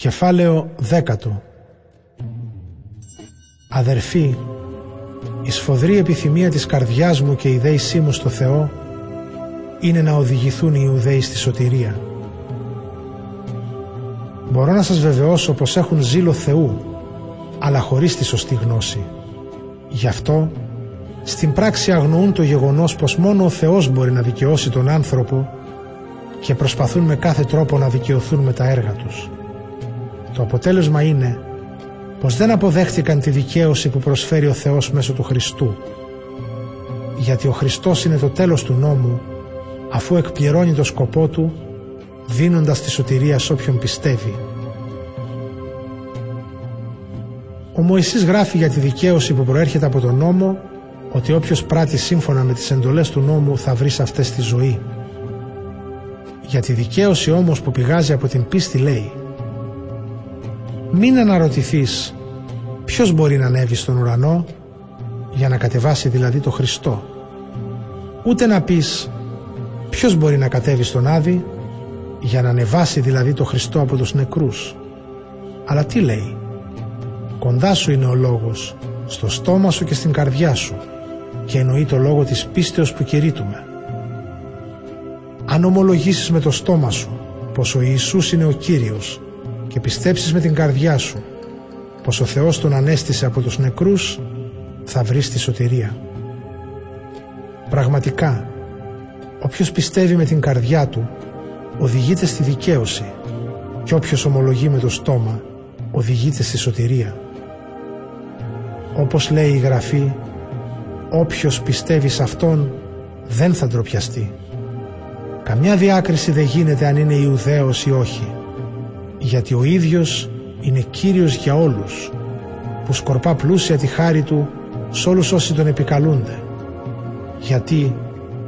Κεφάλαιο δέκατο Αδερφοί, η σφοδρή επιθυμία της καρδιάς μου και η δέησή μου στο Θεό είναι να οδηγηθούν οι Ιουδαίοι στη σωτηρία. Μπορώ να σας βεβαιώσω πως έχουν ζήλο Θεού, αλλά χωρίς τη σωστή γνώση. Γι' αυτό, στην πράξη αγνοούν το γεγονός πως μόνο ο Θεός μπορεί να δικαιώσει τον άνθρωπο και προσπαθούν με κάθε τρόπο να δικαιωθούν με τα έργα τους. Το αποτέλεσμα είναι πως δεν αποδέχτηκαν τη δικαίωση που προσφέρει ο Θεός μέσω του Χριστού γιατί ο Χριστός είναι το τέλος του νόμου αφού εκπληρώνει το σκοπό του δίνοντας τη σωτηρία σε όποιον πιστεύει. Ο Μωυσής γράφει για τη δικαίωση που προέρχεται από τον νόμο ότι όποιος πράττει σύμφωνα με τις εντολές του νόμου θα βρει σε αυτές τη ζωή. Για τη δικαίωση όμως που πηγάζει από την πίστη λέει μην αναρωτηθείς ποιος μπορεί να ανέβει στον ουρανό για να κατεβάσει δηλαδή το Χριστό. Ούτε να πεις ποιος μπορεί να κατέβει στον Άδη για να ανεβάσει δηλαδή το Χριστό από τους νεκρούς. Αλλά τι λέει; Κοντά σου είναι ο λόγος, στο στόμα σου και στην καρδιά σου και εννοεί το λόγο της πίστεως που κηρύττουμε. Αν ομολογήσεις με το στόμα σου πως ο Ιησούς είναι ο Κύριος και πιστέψεις με την καρδιά σου πως ο Θεός τον ανέστησε από τους νεκρούς θα βρεις τη σωτηρία. Πραγματικά, όποιος πιστεύει με την καρδιά του οδηγείται στη δικαίωση και όποιος ομολογεί με το στόμα οδηγείται στη σωτηρία. Όπως λέει η Γραφή, όποιος πιστεύει σε Αυτόν δεν θα ντροπιαστεί. Καμιά διάκριση δεν γίνεται αν είναι Ιουδαίος ή όχι γιατί ο ίδιος είναι Κύριος για όλους που σκορπά πλούσια τη χάρη Του σε όλους όσοι Τον επικαλούνται γιατί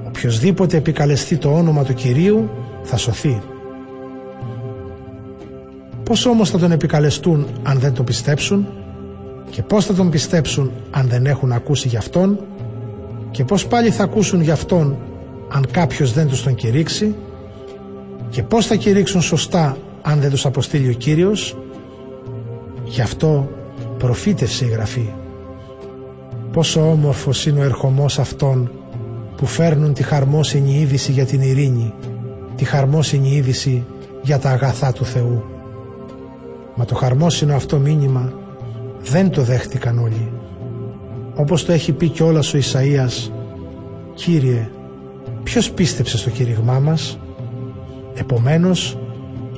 οποιοδήποτε επικαλεστεί το όνομα του Κυρίου θα σωθεί. Πώς όμως θα Τον επικαλεστούν αν δεν Τον πιστέψουν; Και πώς θα Τον πιστέψουν αν δεν έχουν ακούσει γι' Αυτόν; Και πώς πάλι θα ακούσουν γι' Αυτόν αν κάποιος δεν τους τον κηρύξει; Και πώς θα κηρύξουν σωστά αν δεν τους αποστείλει ο Κύριος γι' αυτό προφήτευσε η Γραφή. Πόσο όμορφος είναι ο ερχομός αυτών που φέρνουν τη χαρμόσυνη είδηση για την ειρήνη τη χαρμόσυνη είδηση για τα αγαθά του Θεού. Μα το χαρμόσυνο αυτό μήνυμα δεν το δέχτηκαν όλοι. Όπως το έχει πει κιόλας ο Ισαΐας Κύριε ποιος πίστεψε στο κήρυγμά μας; Επομένως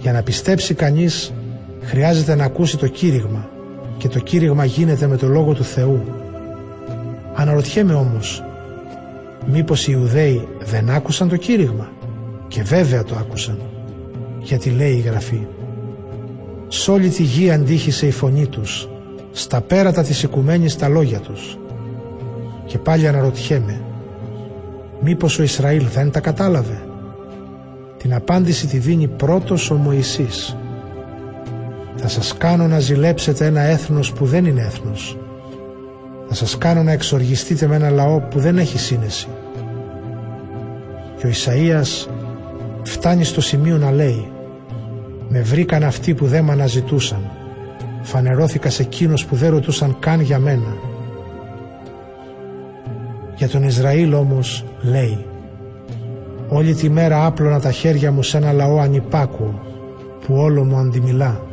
για να πιστέψει κανείς χρειάζεται να ακούσει το κήρυγμα και το κήρυγμα γίνεται με το Λόγο του Θεού. Αναρωτιέμαι όμως, μήπως οι Ιουδαίοι δεν άκουσαν το κήρυγμα; Και βέβαια το άκουσαν γιατί λέει η Γραφή «Σ' όλη τη γη αντίχησε η φωνή τους, στα πέρατα της οικουμένης τα λόγια τους». Και πάλι αναρωτιέμαι, μήπως ο Ισραήλ δεν τα κατάλαβε; Την απάντηση τη δίνει πρώτος ο Μωυσής. Θα σας κάνω να ζηλέψετε ένα έθνος που δεν είναι έθνος. Θα σας κάνω να εξοργιστείτε με ένα λαό που δεν έχει σύνεση. Και ο Ισαΐας φτάνει στο σημείο να λέει «Με βρήκαν αυτοί που δεν με αναζητούσαν. Φανερώθηκα σε εκείνους που δεν ρωτούσαν καν για μένα». Για τον Ισραήλ όμως λέει Όλη τη μέρα άπλωνα τα χέρια μου σε ένα λαό ανυπάκουο που όλο μου αντιμιλά.